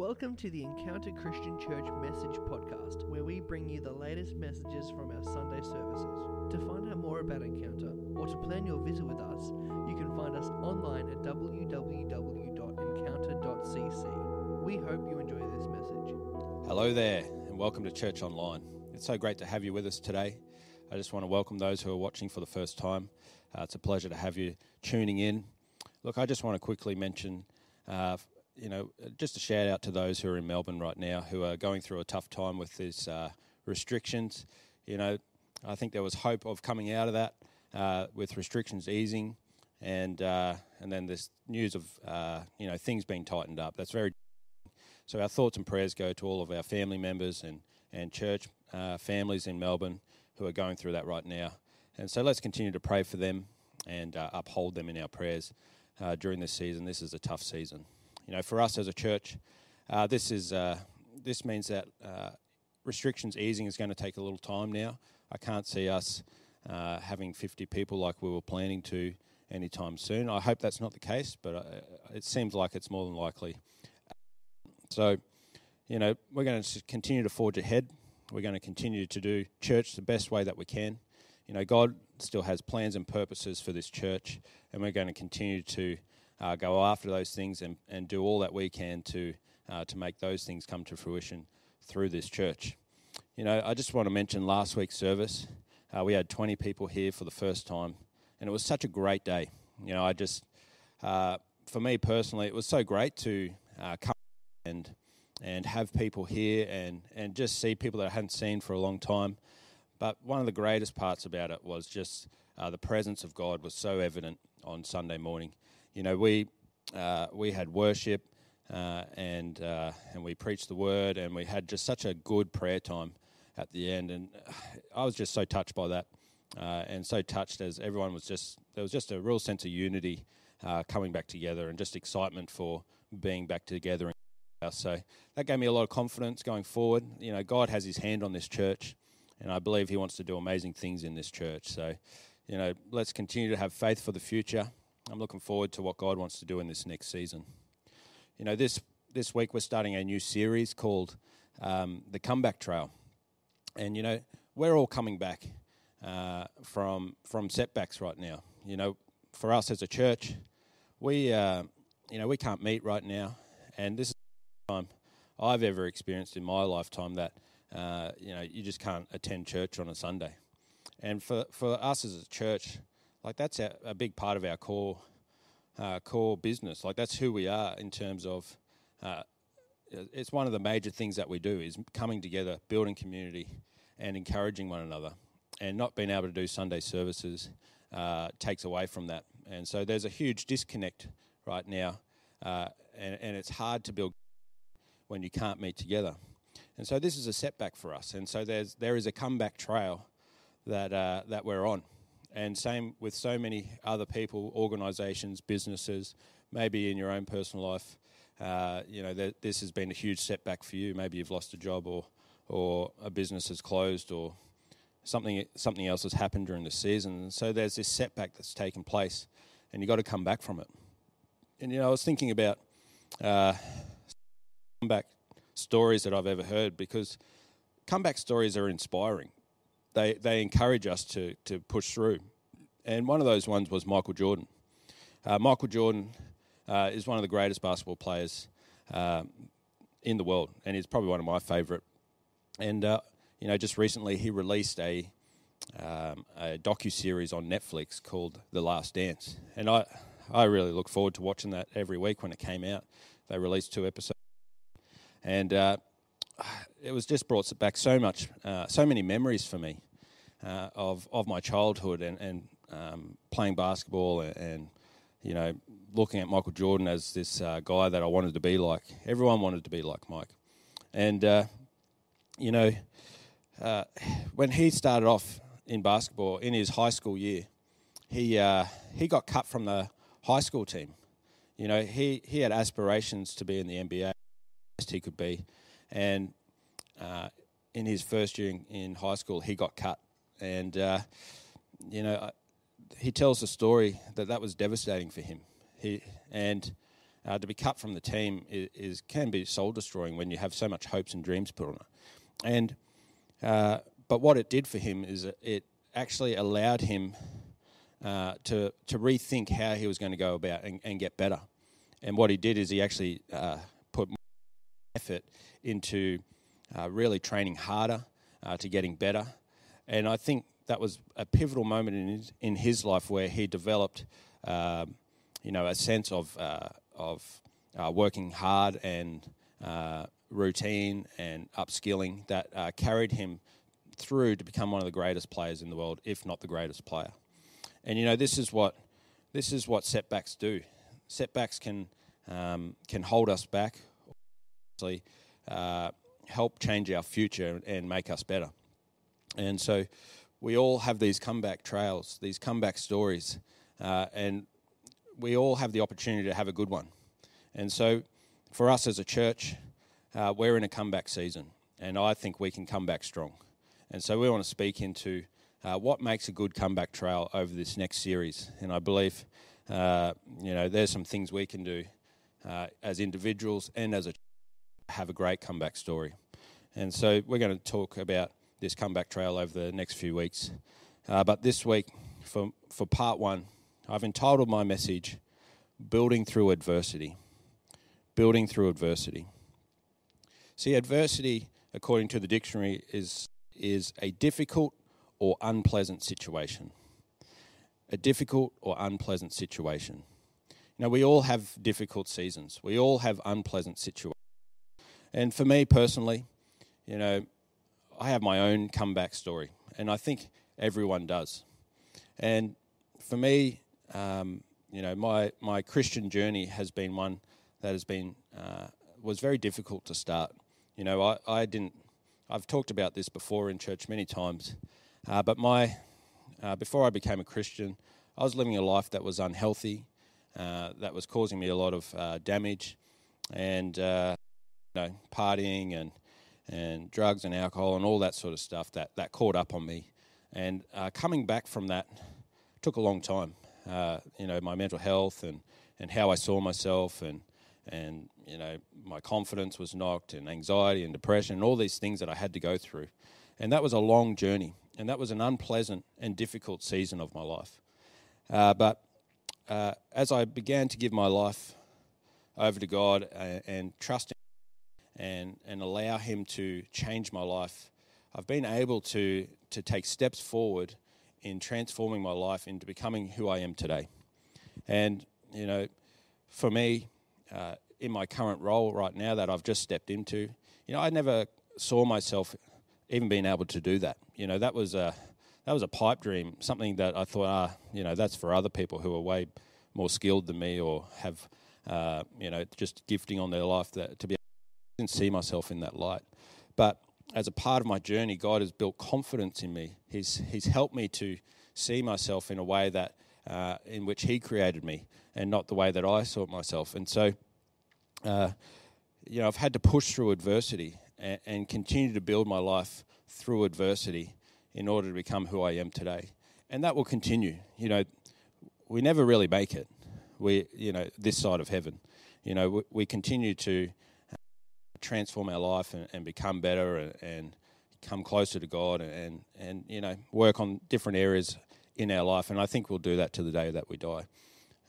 Welcome to the Encounter Christian Church Message Podcast, where we bring you the latest messages from our Sunday services. To find out more about Encounter or to plan your visit with us, you can find us online at www.encounter.cc. We hope you enjoy this message. Hello there, and welcome to Church Online. It's so great to have you with us today. I just want to welcome those who are watching for the first time. Uh, it's a pleasure to have you tuning in. Look, I just want to quickly mention, uh, you know, just a shout out to those who are in Melbourne right now who are going through a tough time with these uh, restrictions. You know, I think there was hope of coming out of that uh, with restrictions easing, and uh, and then this news of uh, you know things being tightened up. That's very so our thoughts and prayers go to all of our family members and, and church uh, families in Melbourne who are going through that right now. And so let's continue to pray for them and uh, uphold them in our prayers during this season. This is a tough season. You know, for us as a church, uh, this is uh, this means that uh, restrictions easing is going to take a little time now. I can't see us having 50 people like we were planning to anytime soon. I hope that's not the case, but it seems like it's more than likely so, you know, we're going to continue to forge ahead. We're going to continue to do church the best way that we can. You know, God still has plans and purposes for this church, and we're going to continue to uh, go after those things and, and do all that we can to uh, to make those things come to fruition through this church. You know, I just want to mention last week's service. Uh, we had 20 people here for the first time, and it was such a great day. You know, I just, uh, for me personally, it was so great to uh, come and and have people here and, and just see people that I hadn't seen for a long time. But one of the greatest parts about it was just uh, the presence of God was so evident on Sunday morning. You know, we uh, we had worship uh, and uh, and we preached the word and we had just such a good prayer time at the end, and I was just so touched by that. Uh, and so touched as everyone was just there was just a real sense of unity uh, coming back together and just excitement for being back together so that gave me a lot of confidence going forward. You know, God has His hand on this church, and I believe He wants to do amazing things in this church. So, you know, let's continue to have faith for the future. I'm looking forward to what God wants to do in this next season. You know, this this week we're starting a new series called um, the Comeback Trail, and you know, we're all coming back uh, from from setbacks right now. You know, for us as a church, we uh, you know we can't meet right now, and this is the time I've ever experienced in my lifetime that uh, you know you just can't attend church on a Sunday, and for for us as a church, like that's a, a big part of our core uh, core business. Like that's who we are in terms of. Uh, it's one of the major things that we do is coming together, building community, and encouraging one another. And not being able to do Sunday services uh, takes away from that. And so there's a huge disconnect right now, uh, and, and it's hard to build when you can't meet together. And so this is a setback for us. And so there's, there is a comeback trail that, uh, that we're on. And same with so many other people, organisations, businesses, maybe in your own personal life. Uh, you know, th- this has been a huge setback for you. Maybe you've lost a job or, or a business has closed or something, something else has happened during the season. So there's this setback that's taken place and you've got to come back from it. And, you know, I was thinking about uh, comeback stories that I've ever heard because comeback stories are inspiring. They, they encourage us to, to push through. And one of those ones was Michael Jordan. Uh, Michael Jordan uh, is one of the greatest basketball players uh, in the world, and he's probably one of my favourite. And uh, you know, just recently he released a um, a docu series on Netflix called The Last Dance, and I I really look forward to watching that every week when it came out. They released two episodes and uh, it was just brought back so much, uh, so many memories for me uh, of of my childhood and and um, playing basketball and, and, you know looking at Michael Jordan as this uh, guy that I wanted to be like. Everyone wanted to be like Mike, and uh, you know uh, when he started off in basketball in his high school year, he he got cut from the high school team. You know, he, he had aspirations to be in the NBA he could be. And uh, in his first year in, in, high school, he got cut. And, uh, you know, he tells the story that that was devastating for him. He, and uh, to be cut from the team is, is can be soul destroying when you have so much hopes and dreams put on it. And uh, but what it did for him is it actually allowed him uh, to to rethink how he was going to go about and, and, get better. And what he did is he actually uh, put more effort into uh, really training harder uh, to getting better. And I think that was a pivotal moment in his, in his life where he developed, um, you know, a sense of uh, of uh, working hard and uh, routine and upskilling that carried him through to become one of the greatest players in the world, if not the greatest player. And you know, this is what this is what setbacks do. Setbacks can um, can hold us back, actually uh, help change our future and make us better. And so we all have these comeback trails, these comeback stories, uh, and we all have the opportunity to have a good one. And so, for us as a church, uh, we're in a comeback season, and I think we can come back strong. And so, we want to speak into uh, what makes a good comeback trail over this next series. And I believe, uh, you know, there's some things we can do uh, as individuals and as a have a great comeback story. And so, we're going to talk about this comeback trail over the next few weeks. Uh, but this week, for, for part one, I've entitled my message, Building Through Adversity. Building Through Adversity. See, adversity, according to the dictionary, is, is a difficult or unpleasant situation. A difficult or unpleasant situation. Now, we all have difficult seasons, we all have unpleasant situations. And for me personally, you know, I have my own comeback story, and I think everyone does. And for me, um, you know, my, my Christian journey has been one that has been uh, was very difficult to start. You know, I, I didn't. I've talked about this before in church many times, uh, but my uh, before I became a Christian, I was living a life that was unhealthy, uh, that was causing me a lot of uh, damage, and uh, you know, partying and and drugs and alcohol and all that sort of stuff that, that caught up on me. And uh, coming back from that took a long time. Uh, you know, my mental health and, and how I saw myself and, and, you know, my confidence was knocked and anxiety and depression and all these things that I had to go through. And that was a long journey. And that was an unpleasant and difficult season of my life. Uh, but uh, as I began to give my life over to God and, uh, and trust and, and allow Him to change my life, I've been able to, to take steps forward in transforming my life into becoming who I am today. And, you know, for me, uh, in my current role right now that I've just stepped into, you know, I never saw myself even being able to do that. You know, that was a that was a pipe dream, something that I thought, ah, you know, that's for other people who are way more skilled than me or have, uh, you know, just gifting on their life that to be didn't see myself in that light. But as a part of my journey, God has built confidence in me. He's, he's helped me to see myself in a way that uh, in which He created me, and not the way that I saw it myself. And so, uh, you know, I've had to push through adversity and, and continue to build my life through adversity in order to become who I am today. And that will continue. You know, we never really make it. We, you know, this side of heaven. You know, we, we continue to transform our life and, and become better and, and, come closer to God and, and, you know, work on different areas in our life. And I think we'll do that to the day that we die.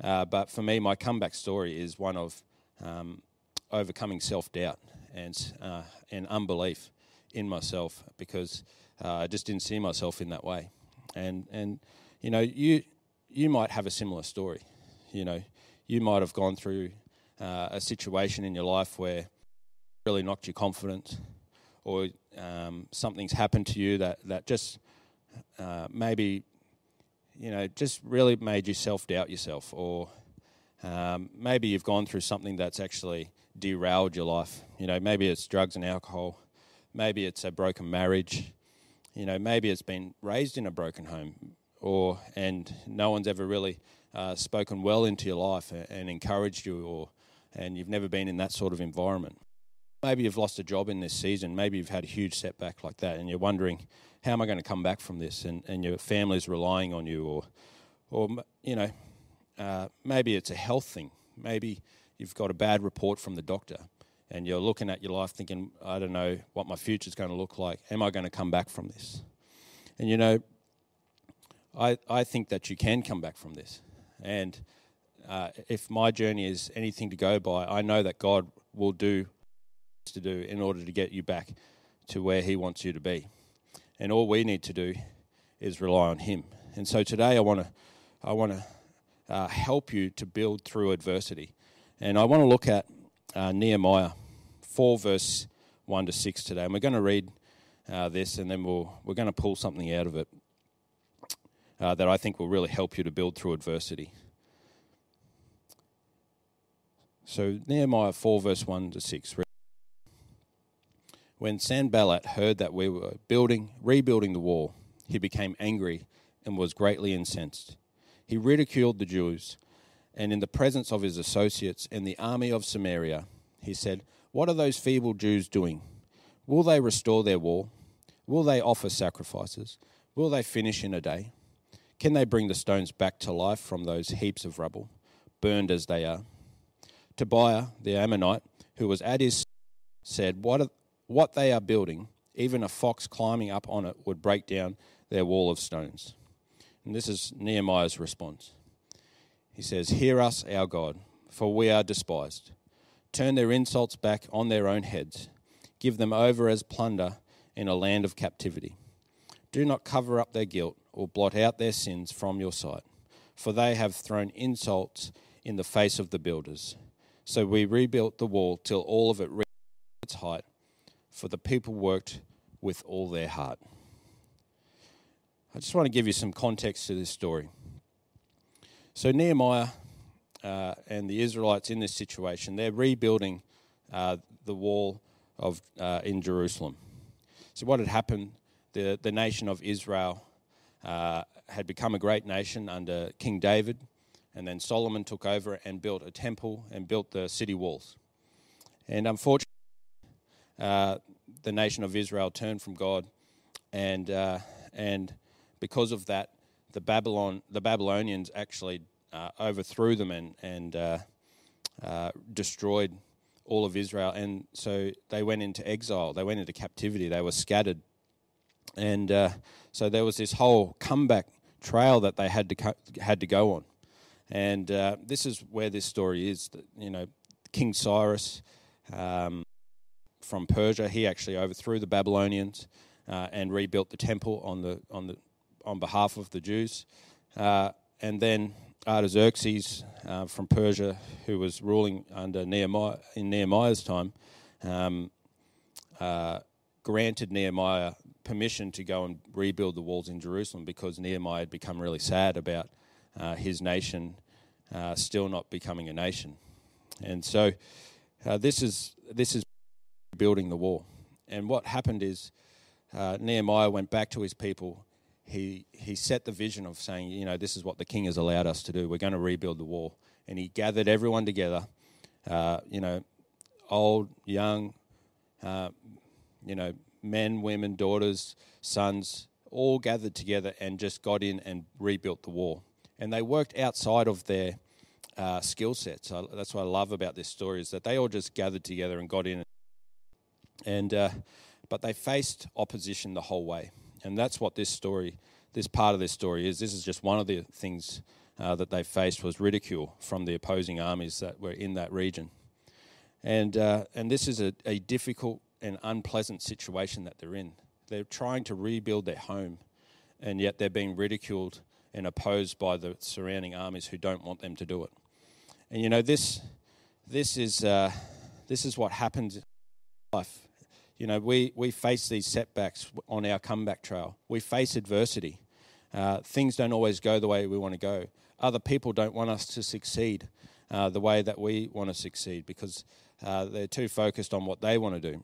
Uh, but for me, my comeback story is one of um, overcoming self doubt and, uh, and unbelief in myself because uh, I just didn't see myself in that way. And, and you know, you, you might have a similar story. You know, you might have gone through uh, a situation in your life where really knocked your confidence, or um, something's happened to you that that just uh, maybe you know just really made you self doubt yourself, or um, maybe you've gone through something that's actually derailed your life. You know, maybe it's drugs and alcohol, maybe it's a broken marriage, you know, maybe it's been raised in a broken home, or and no one's ever really uh, spoken well into your life and, and encouraged you, or and you've never been in that sort of environment. Maybe you've lost a job in this season. Maybe you've had a huge setback like that, and you're wondering, how am I going to come back from this? And, and your family's relying on you, or, or you know, uh, maybe it's a health thing. Maybe you've got a bad report from the doctor and you're looking at your life thinking, I don't know what my future's going to look like. Am I going to come back from this? And you know, I, I think that you can come back from this. And uh, if my journey is anything to go by, I know that God will do to do in order to get you back to where He wants you to be. And all we need to do is rely on Him. And so today, I want to I want to uh, help you to build through adversity. And I want to look at uh, Nehemiah 4, verse 1 to 6 today. And we're going to read uh, this, and then we'll, we're going to pull something out of it uh, that I think will really help you to build through adversity. So, Nehemiah 4, verse 1 to 6. When Sanballat heard that we were building, rebuilding the wall, he became angry and was greatly incensed. He ridiculed the Jews, and in the presence of his associates and the army of Samaria, he said, What are those feeble Jews doing? Will they restore their wall? Will they offer sacrifices? Will they finish in a day? Can they bring the stones back to life from those heaps of rubble, burned as they are? Tobiah the Ammonite, who was at his, said, What, are, what they are building, even a fox climbing up on it would break down their wall of stones. And this is Nehemiah's response. He says, Hear us, our God, for we are despised. Turn their insults back on their own heads. Give them over as plunder in a land of captivity. Do not cover up their guilt or blot out their sins from your sight, for they have thrown insults in the face of the builders. So we rebuilt the wall till all of it reached its height, for the people worked with all their heart. I just want to give you some context to this story. So, Nehemiah uh, and the Israelites in this situation, they're rebuilding uh, the wall of, uh, in Jerusalem. So, what had happened, the, the nation of Israel uh, had become a great nation under King David, and then Solomon took over and built a temple and built the city walls. And unfortunately, uh, the nation of Israel turned from God, and uh, and because of that, the Babylon the Babylonians actually uh, overthrew them and and uh, uh, destroyed all of Israel, and so they went into exile. They went into captivity. They were scattered and so there was this whole comeback trail that they had to co- had to go on, and this is where this story is. That you know, King Cyrus um, from Persia, he actually overthrew the Babylonians uh, and rebuilt the temple on the on the on behalf of the Jews, uh, and then Artaxerxes uh, from Persia, who was ruling under Nehemiah in Nehemiah's time. Um, uh, granted Nehemiah permission to go and rebuild the walls in Jerusalem because Nehemiah had become really sad about uh, his nation uh, still not becoming a nation. And so uh, this is this is building the wall. And what happened is uh, Nehemiah went back to his people. He he set the vision of saying, you know, this is what the king has allowed us to do. We're going to rebuild the wall. And he gathered everyone together, uh, you know, old, young, uh, you know, men, women, daughters, sons, all gathered together and just got in and rebuilt the wall. And they worked outside of their uh, skill sets. that's what I love about this story is that they all just gathered together and got in. And uh, but they faced opposition the whole way, and that's what this story, this part of this story is. This is just one of the things uh, that they faced was ridicule from the opposing armies that were in that region. And uh, and this is a, a difficult and unpleasant situation that they're in. They're trying to rebuild their home, and yet they're being ridiculed and opposed by the surrounding armies who don't want them to do it. And you know this, this is uh, this is what happens in life. You know, we, we face these setbacks on our comeback trail. We face adversity. Uh, things don't always go the way we want to go. Other people don't want us to succeed uh, the way that we want to succeed because uh, they're too focused on what they want to do.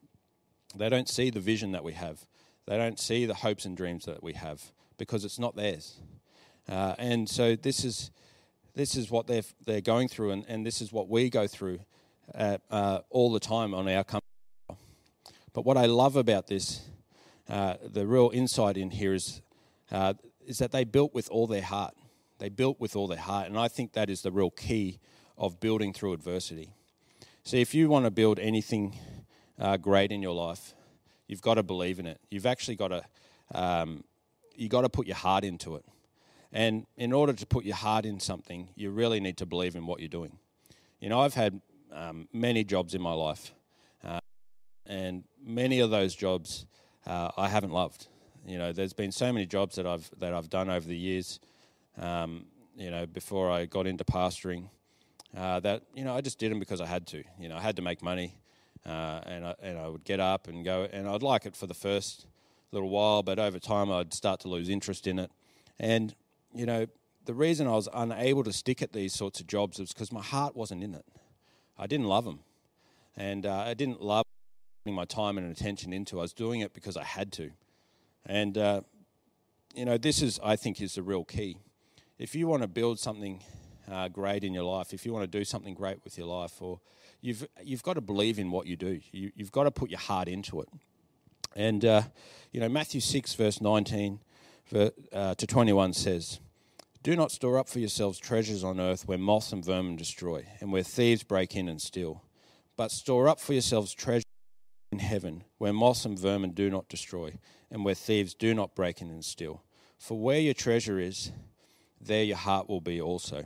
They don't see the vision that we have. They don't see the hopes and dreams that we have because it's not theirs. Uh, and so this is this is what they're they're going through, and, and this is what we go through at, uh, all the time on our company. But what I love about this, uh, the real insight in here is uh, is that they built with all their heart. They built with all their heart, and I think that is the real key of building through adversity. See, if you want to build anything uh, great in your life, you've got to believe in it. You've actually got to, um, you got to put your heart into it. And in order to put your heart in something, you really need to believe in what you're doing. You know, I've had um, many jobs in my life, and many of those jobs uh, I haven't loved. You know, there's been so many jobs that I've that I've done over the years. Um, you know, before I got into pastoring, uh, that you know I just did them because I had to. You know, I had to make money, uh, and I, and I would get up and go, and I'd like it for the first little while, but over time I'd start to lose interest in it, and you know the reason I was unable to stick at these sorts of jobs was because my heart wasn't in it. I didn't love them, and uh, I didn't love my time and attention into. I was doing it because I had to, and uh, you know this is I think is the real key. If you want to build something uh, great in your life, if you want to do something great with your life, or you've you've got to believe in what you do. You, have got to put your heart into it. And uh, you know Matthew six verse nineteen uh, to twenty one says. Do not store up for yourselves treasures on earth where moth and vermin destroy, and where thieves break in and steal. But store up for yourselves treasures in heaven, where moth and vermin do not destroy, and where thieves do not break in and steal. For where your treasure is, there your heart will be also.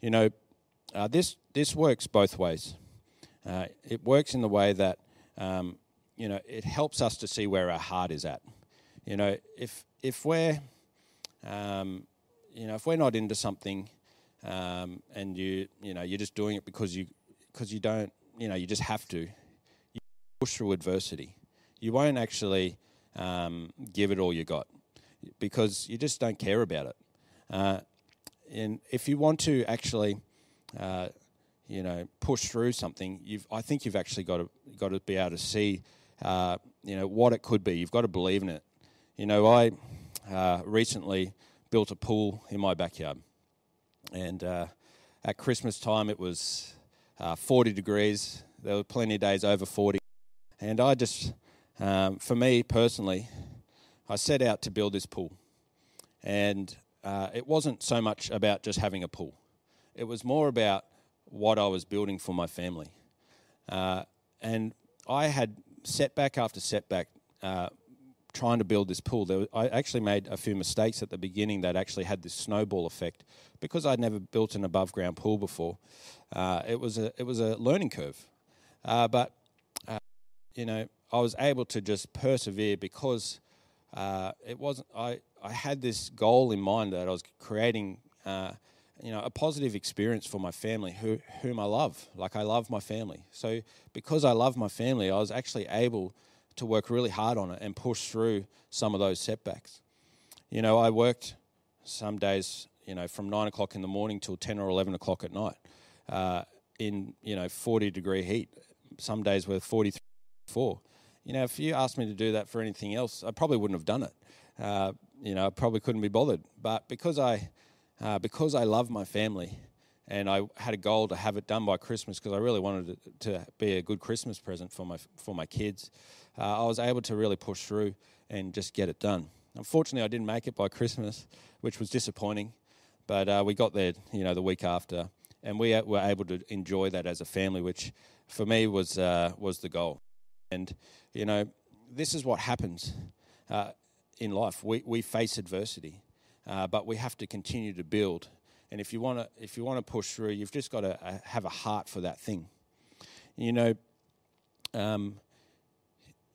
You know, uh, this this works both ways. Uh, it works in the way that um, you know it helps us to see where our heart is at. You know, if if we're um, you know if we're not into something um, and you you know you're just doing it because you because you don't you know you just have to push through adversity. You won't actually um, give it all you got because you just don't care about it. Uh, and if you want to actually, uh, you know, push through something, you've, I think you've actually got to got to be able to see, uh, you know, what it could be. You've got to believe in it. You know, I uh, recently built a pool in my backyard, and uh, at Christmas time it was uh, 40 degrees. There were plenty of days over 40, and I just, um, for me personally, I set out to build this pool, and uh, it wasn't so much about just having a pool. It was more about what I was building for my family. Uh, and I had setback after setback uh, trying to build this pool. Was, I actually made a few mistakes at the beginning that actually had this snowball effect because I'd never built an above ground pool before. Uh, it was a it was a learning curve, uh, but you know I was able to just persevere because uh, it wasn't I I had this goal in mind that I was creating, uh, you know, a positive experience for my family, who, whom I love. Like I love my family. So because I love my family, I was actually able to work really hard on it and push through some of those setbacks. You know, I worked some days, you know, from nine o'clock in the morning till ten or eleven o'clock at night, uh, in you know forty degree heat. Some days were forty three, You know, if you asked me to do that for anything else, I probably wouldn't have done it. Uh, you know, I probably couldn't be bothered. But because I, uh, because I love my family, and I had a goal to have it done by Christmas because I really wanted it to be a good Christmas present for my for my kids. Uh, I was able to really push through and just get it done. Unfortunately, I didn't make it by Christmas, which was disappointing. But uh, we got there, you know, the week after, and we were able to enjoy that as a family, which for me was uh, was the goal. And you know, this is what happens. Uh, in life. We, we face adversity, uh, but we have to continue to build. And if you want to, if you want to push through, you've just got to uh, have a heart for that thing. You know, um,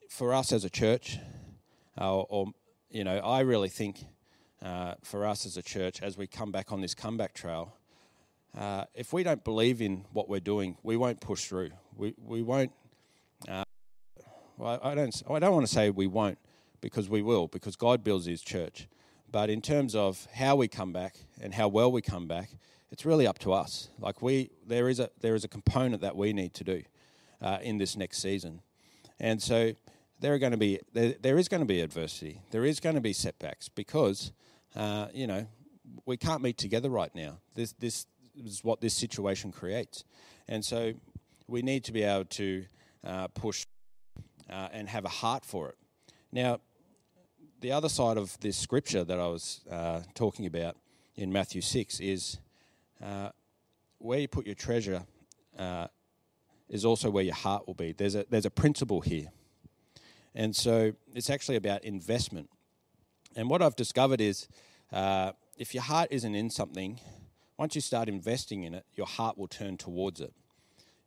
for us as a church, uh, or you know, I really think uh, for us as a church, as we come back on this comeback trail, uh, if we don't believe in what we're doing, we won't push through. We we won't. Well, I don't. I don't want to say we won't because we will, because God builds his church. But in terms of how we come back and how well we come back, it's really up to us. Like we, there is a there is a component that we need to do uh, in this next season, and so there are going to be there, there is going to be adversity. There is going to be setbacks because uh, you know we can't meet together right now. This this is what this situation creates, and so we need to be able to uh, push uh, and have a heart for it. Now, the other side of this scripture that I was uh, talking about in Matthew 6 is uh, where you put your treasure, uh, is also where your heart will be. There's a, there's a principle here. And so it's actually about investment. And what I've discovered is uh, if your heart isn't in something, once you start investing in it, your heart will turn towards it.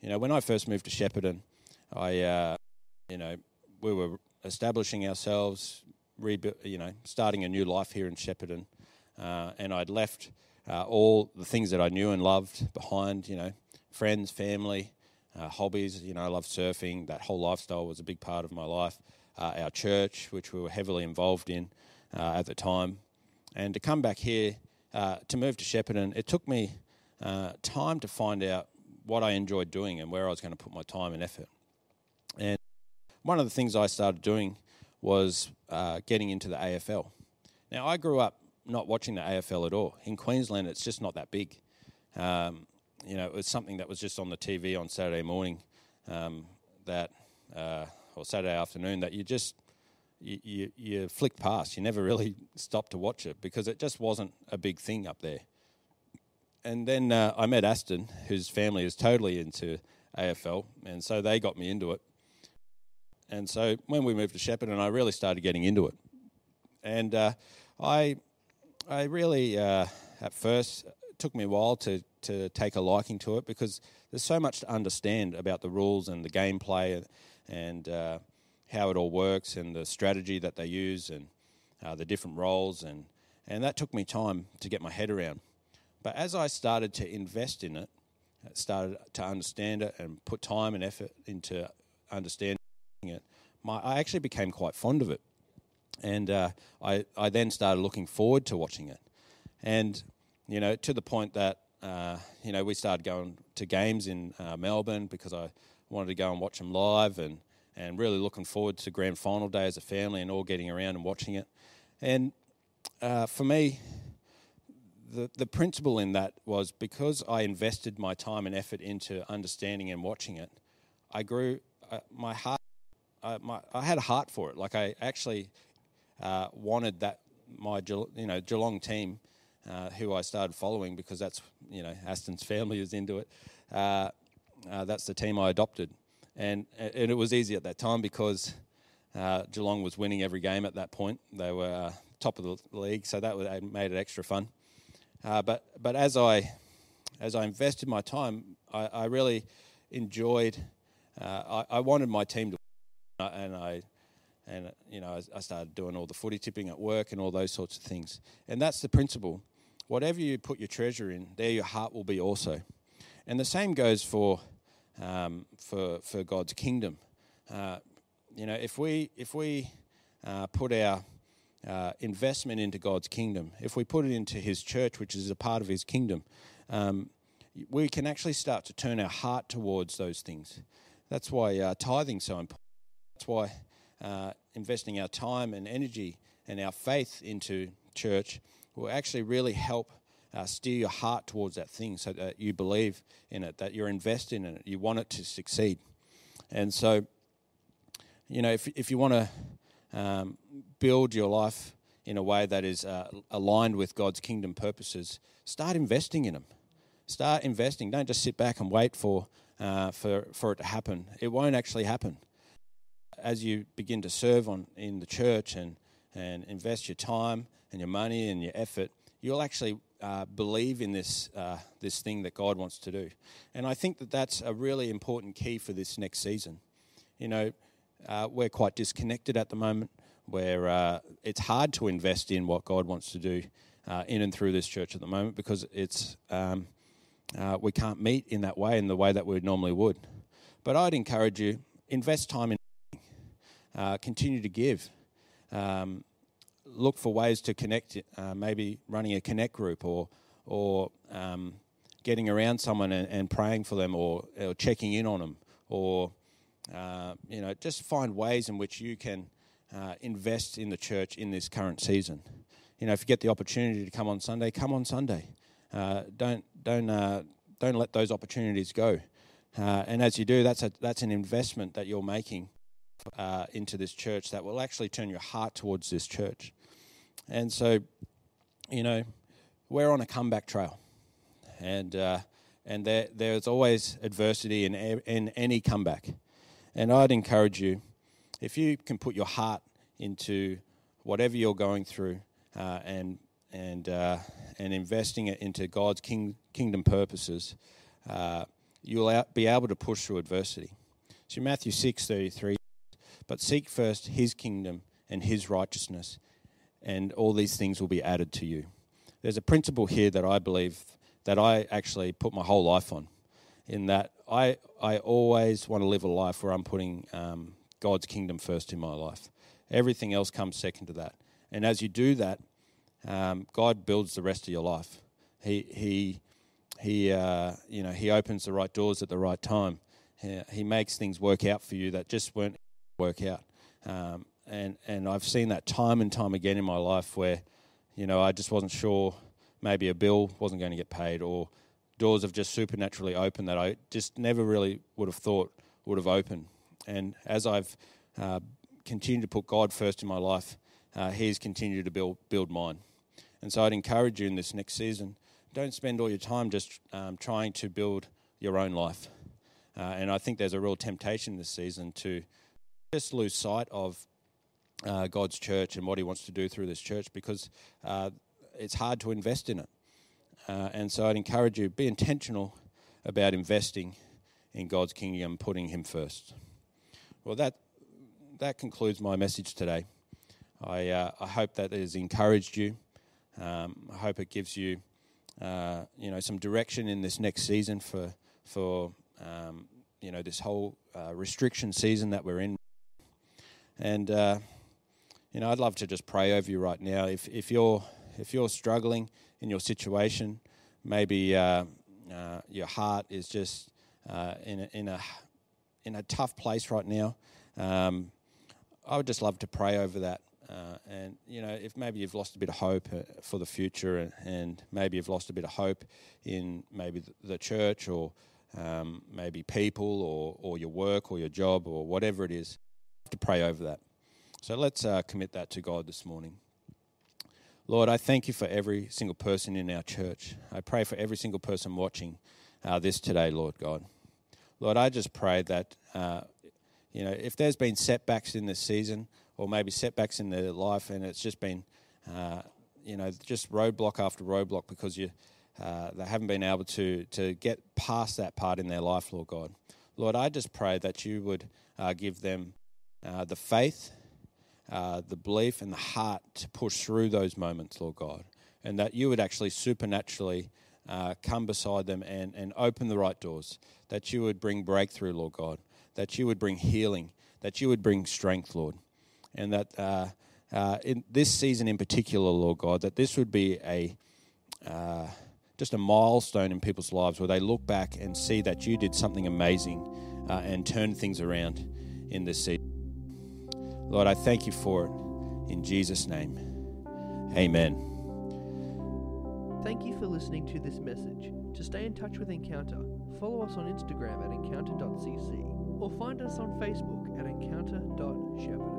You know, when I first moved to Shepparton, I, uh, you know, we were establishing ourselves, rebu- you know, starting a new life here in Shepparton, uh, and I'd left uh, all the things that I knew and loved behind. You know, friends, family, uh, hobbies. You know, I love surfing. That whole lifestyle was a big part of my life. Uh, our church, which we were heavily involved in uh, at the time, and to come back here uh, to move to Shepparton, it took me time to find out what I enjoyed doing and where I was going to put my time and effort. And one of the things I started doing was uh, getting into the AFL. Now, I grew up not watching the AFL at all. In Queensland, it's just not that big. Um, you know, it was something that was just on the TV on Saturday morning, um, that uh, or Saturday afternoon that you just you, you, you flicked past. You never really stopped to watch it because it just wasn't a big thing up there. And then uh, I met Aston, whose family is totally into AFL, and so they got me into it. And so when we moved to Shepparton, I really started getting into it. And uh, I, I really, uh, at first, took me a while to, to take a liking to it because there's so much to understand about the rules and the gameplay and, uh, how it all works and the strategy that they use and uh, the different roles. And, and that took me time to get my head around. But as I started to invest in it, started to understand it and put time and effort into understanding it, my, I actually became quite fond of it. And uh, I, I then started looking forward to watching it. And, you know, to the point that, uh, you know, we started going to games in uh, Melbourne because I wanted to go and watch them live and, and really looking forward to grand final day as a family and all getting around and watching it. And uh, for me, the, the principle in that was because I invested my time and effort into understanding and watching it, I grew, uh, my heart I, my, I had a heart for it. Like I actually uh, wanted that my you know Geelong team, uh, who I started following because that's you know Aston's family is into it. Uh, uh that's the team I adopted, and and it was easy at that time because uh, Geelong was winning every game at that point. They were uh, top of the league, so that made it extra fun. but but as I as I invested my time, I, I really enjoyed. I, I wanted my team to and I and you know I started doing all the footy tipping at work and all those sorts of things. And that's the principle. Whatever you put your treasure in, there your heart will be also. And the same goes for um, for for God's kingdom. Uh, you know, if we if we uh, put our uh, investment into God's kingdom, if we put it into His church, which is a part of His kingdom, um, we can actually start to turn our heart towards those things. That's why uh, tithing so important. That's why uh, investing our time and energy and our faith into church will actually really help uh, steer your heart towards that thing so that you believe in it, that you're invested in it, you want it to succeed. And so, you know, if, if you want to um, build your life in a way that is uh, aligned with God's kingdom purposes, start investing in them. Start investing. Don't just sit back and wait for, uh, for, for it to happen. It won't actually happen as you begin to serve on in the church and and invest your time and your money and your effort, you'll actually uh, believe in this uh, this thing that God wants to do. And I think that that's a really important key for this next season. You know, uh, we're quite disconnected at the moment, where uh, it's hard to invest in what God wants to do uh, in and through this church at the moment because it's um, uh, we can't meet in that way in the way that we normally would. But I'd encourage you invest time in uh, continue to give. Um, look for ways to connect, uh, maybe running a connect group or, or um, getting around someone and, and, praying for them or, or, checking in on them or, uh, you know, just find ways in which you can uh, invest in the church in this current season. You know, if you get the opportunity to come on Sunday, come on Sunday. Uh, don't, don't, uh, don't let those opportunities go. and as you do, that's, a, that's an investment that you're making uh, into this church that will actually turn your heart towards this church. And so, you know, we're on a comeback trail. And uh, and there, there's always adversity in, in any comeback. And I'd encourage you, if you can put your heart into whatever you're going through uh, and, and, uh, and investing it into God's king, kingdom purposes, uh, you'll be able to push through adversity. So Matthew 6:33, but seek first his kingdom and his righteousness, and all these things will be added to you. There's a principle here that I believe that I actually put my whole life on, in that I, I always want to live a life where I'm putting um, God's kingdom first in my life. Everything else comes second to that. And as you do that, um, God builds the rest of your life. He, he, he, uh, you know, he opens the right doors at the right time. He, he, makes things work out for you that just weren't work out. Um, and and I've seen that time and time again in my life where, you know, I just wasn't sure maybe a bill wasn't going to get paid or doors have just supernaturally opened that I just never really would have thought would have opened. And as I've uh, continued to put God first in my life, uh, He's continued to build build mine. And so I'd encourage you in this next season, don't spend all your time just um, trying to build your own life. Uh, and I think there's a real temptation this season to just lose sight of uh, God's church and what He wants to do through this church because uh, it's hard to invest in it. Uh, and so I'd encourage you be intentional about investing in God's kingdom, putting Him first. Well, that that concludes my message today. I uh, I hope that has encouraged you. Um, I hope it gives you uh, you know some direction in this next season for for um, you know this whole uh, restriction season that we're in. And uh, you know, I'd love to just pray over you right now. If if you're if you're struggling in your situation, maybe uh, uh, your heart is just uh, in, a, in, a, in a tough place right now, um, I would just love to pray over that. Uh, and, you know, if maybe you've lost a bit of hope uh, for the future and, and, maybe you've lost a bit of hope in maybe the church or um, maybe people or, or your work or your job or whatever it is, to pray over that. So let's uh, commit that to God this morning. Lord, I thank you for every single person in our church. I pray for every single person watching uh, this today, Lord God. Lord, I just pray that, uh, you know, if there's been setbacks in this season or maybe setbacks in their life and it's just been, uh, you know, just roadblock after roadblock because you, uh, they haven't been able to, to get past that part in their life, Lord God. Lord, I just pray that you would uh, give them uh, the faith uh, the belief and the heart to push through those moments, Lord God, and that you would actually supernaturally uh, come beside them and, and open the right doors, that you would bring breakthrough, Lord God, that you would bring healing, that you would bring strength, Lord, and that uh, uh in this season in particular, Lord God, that this would be a uh, just a milestone in people's lives where they look back and see that you did something amazing uh, and turn things around in this season. Lord, I thank you for it. In Jesus' name, amen. Thank you for listening to this message. To stay in touch with Encounter, follow us on Instagram at encounter.cc or find us on Facebook at encounter.shepparton.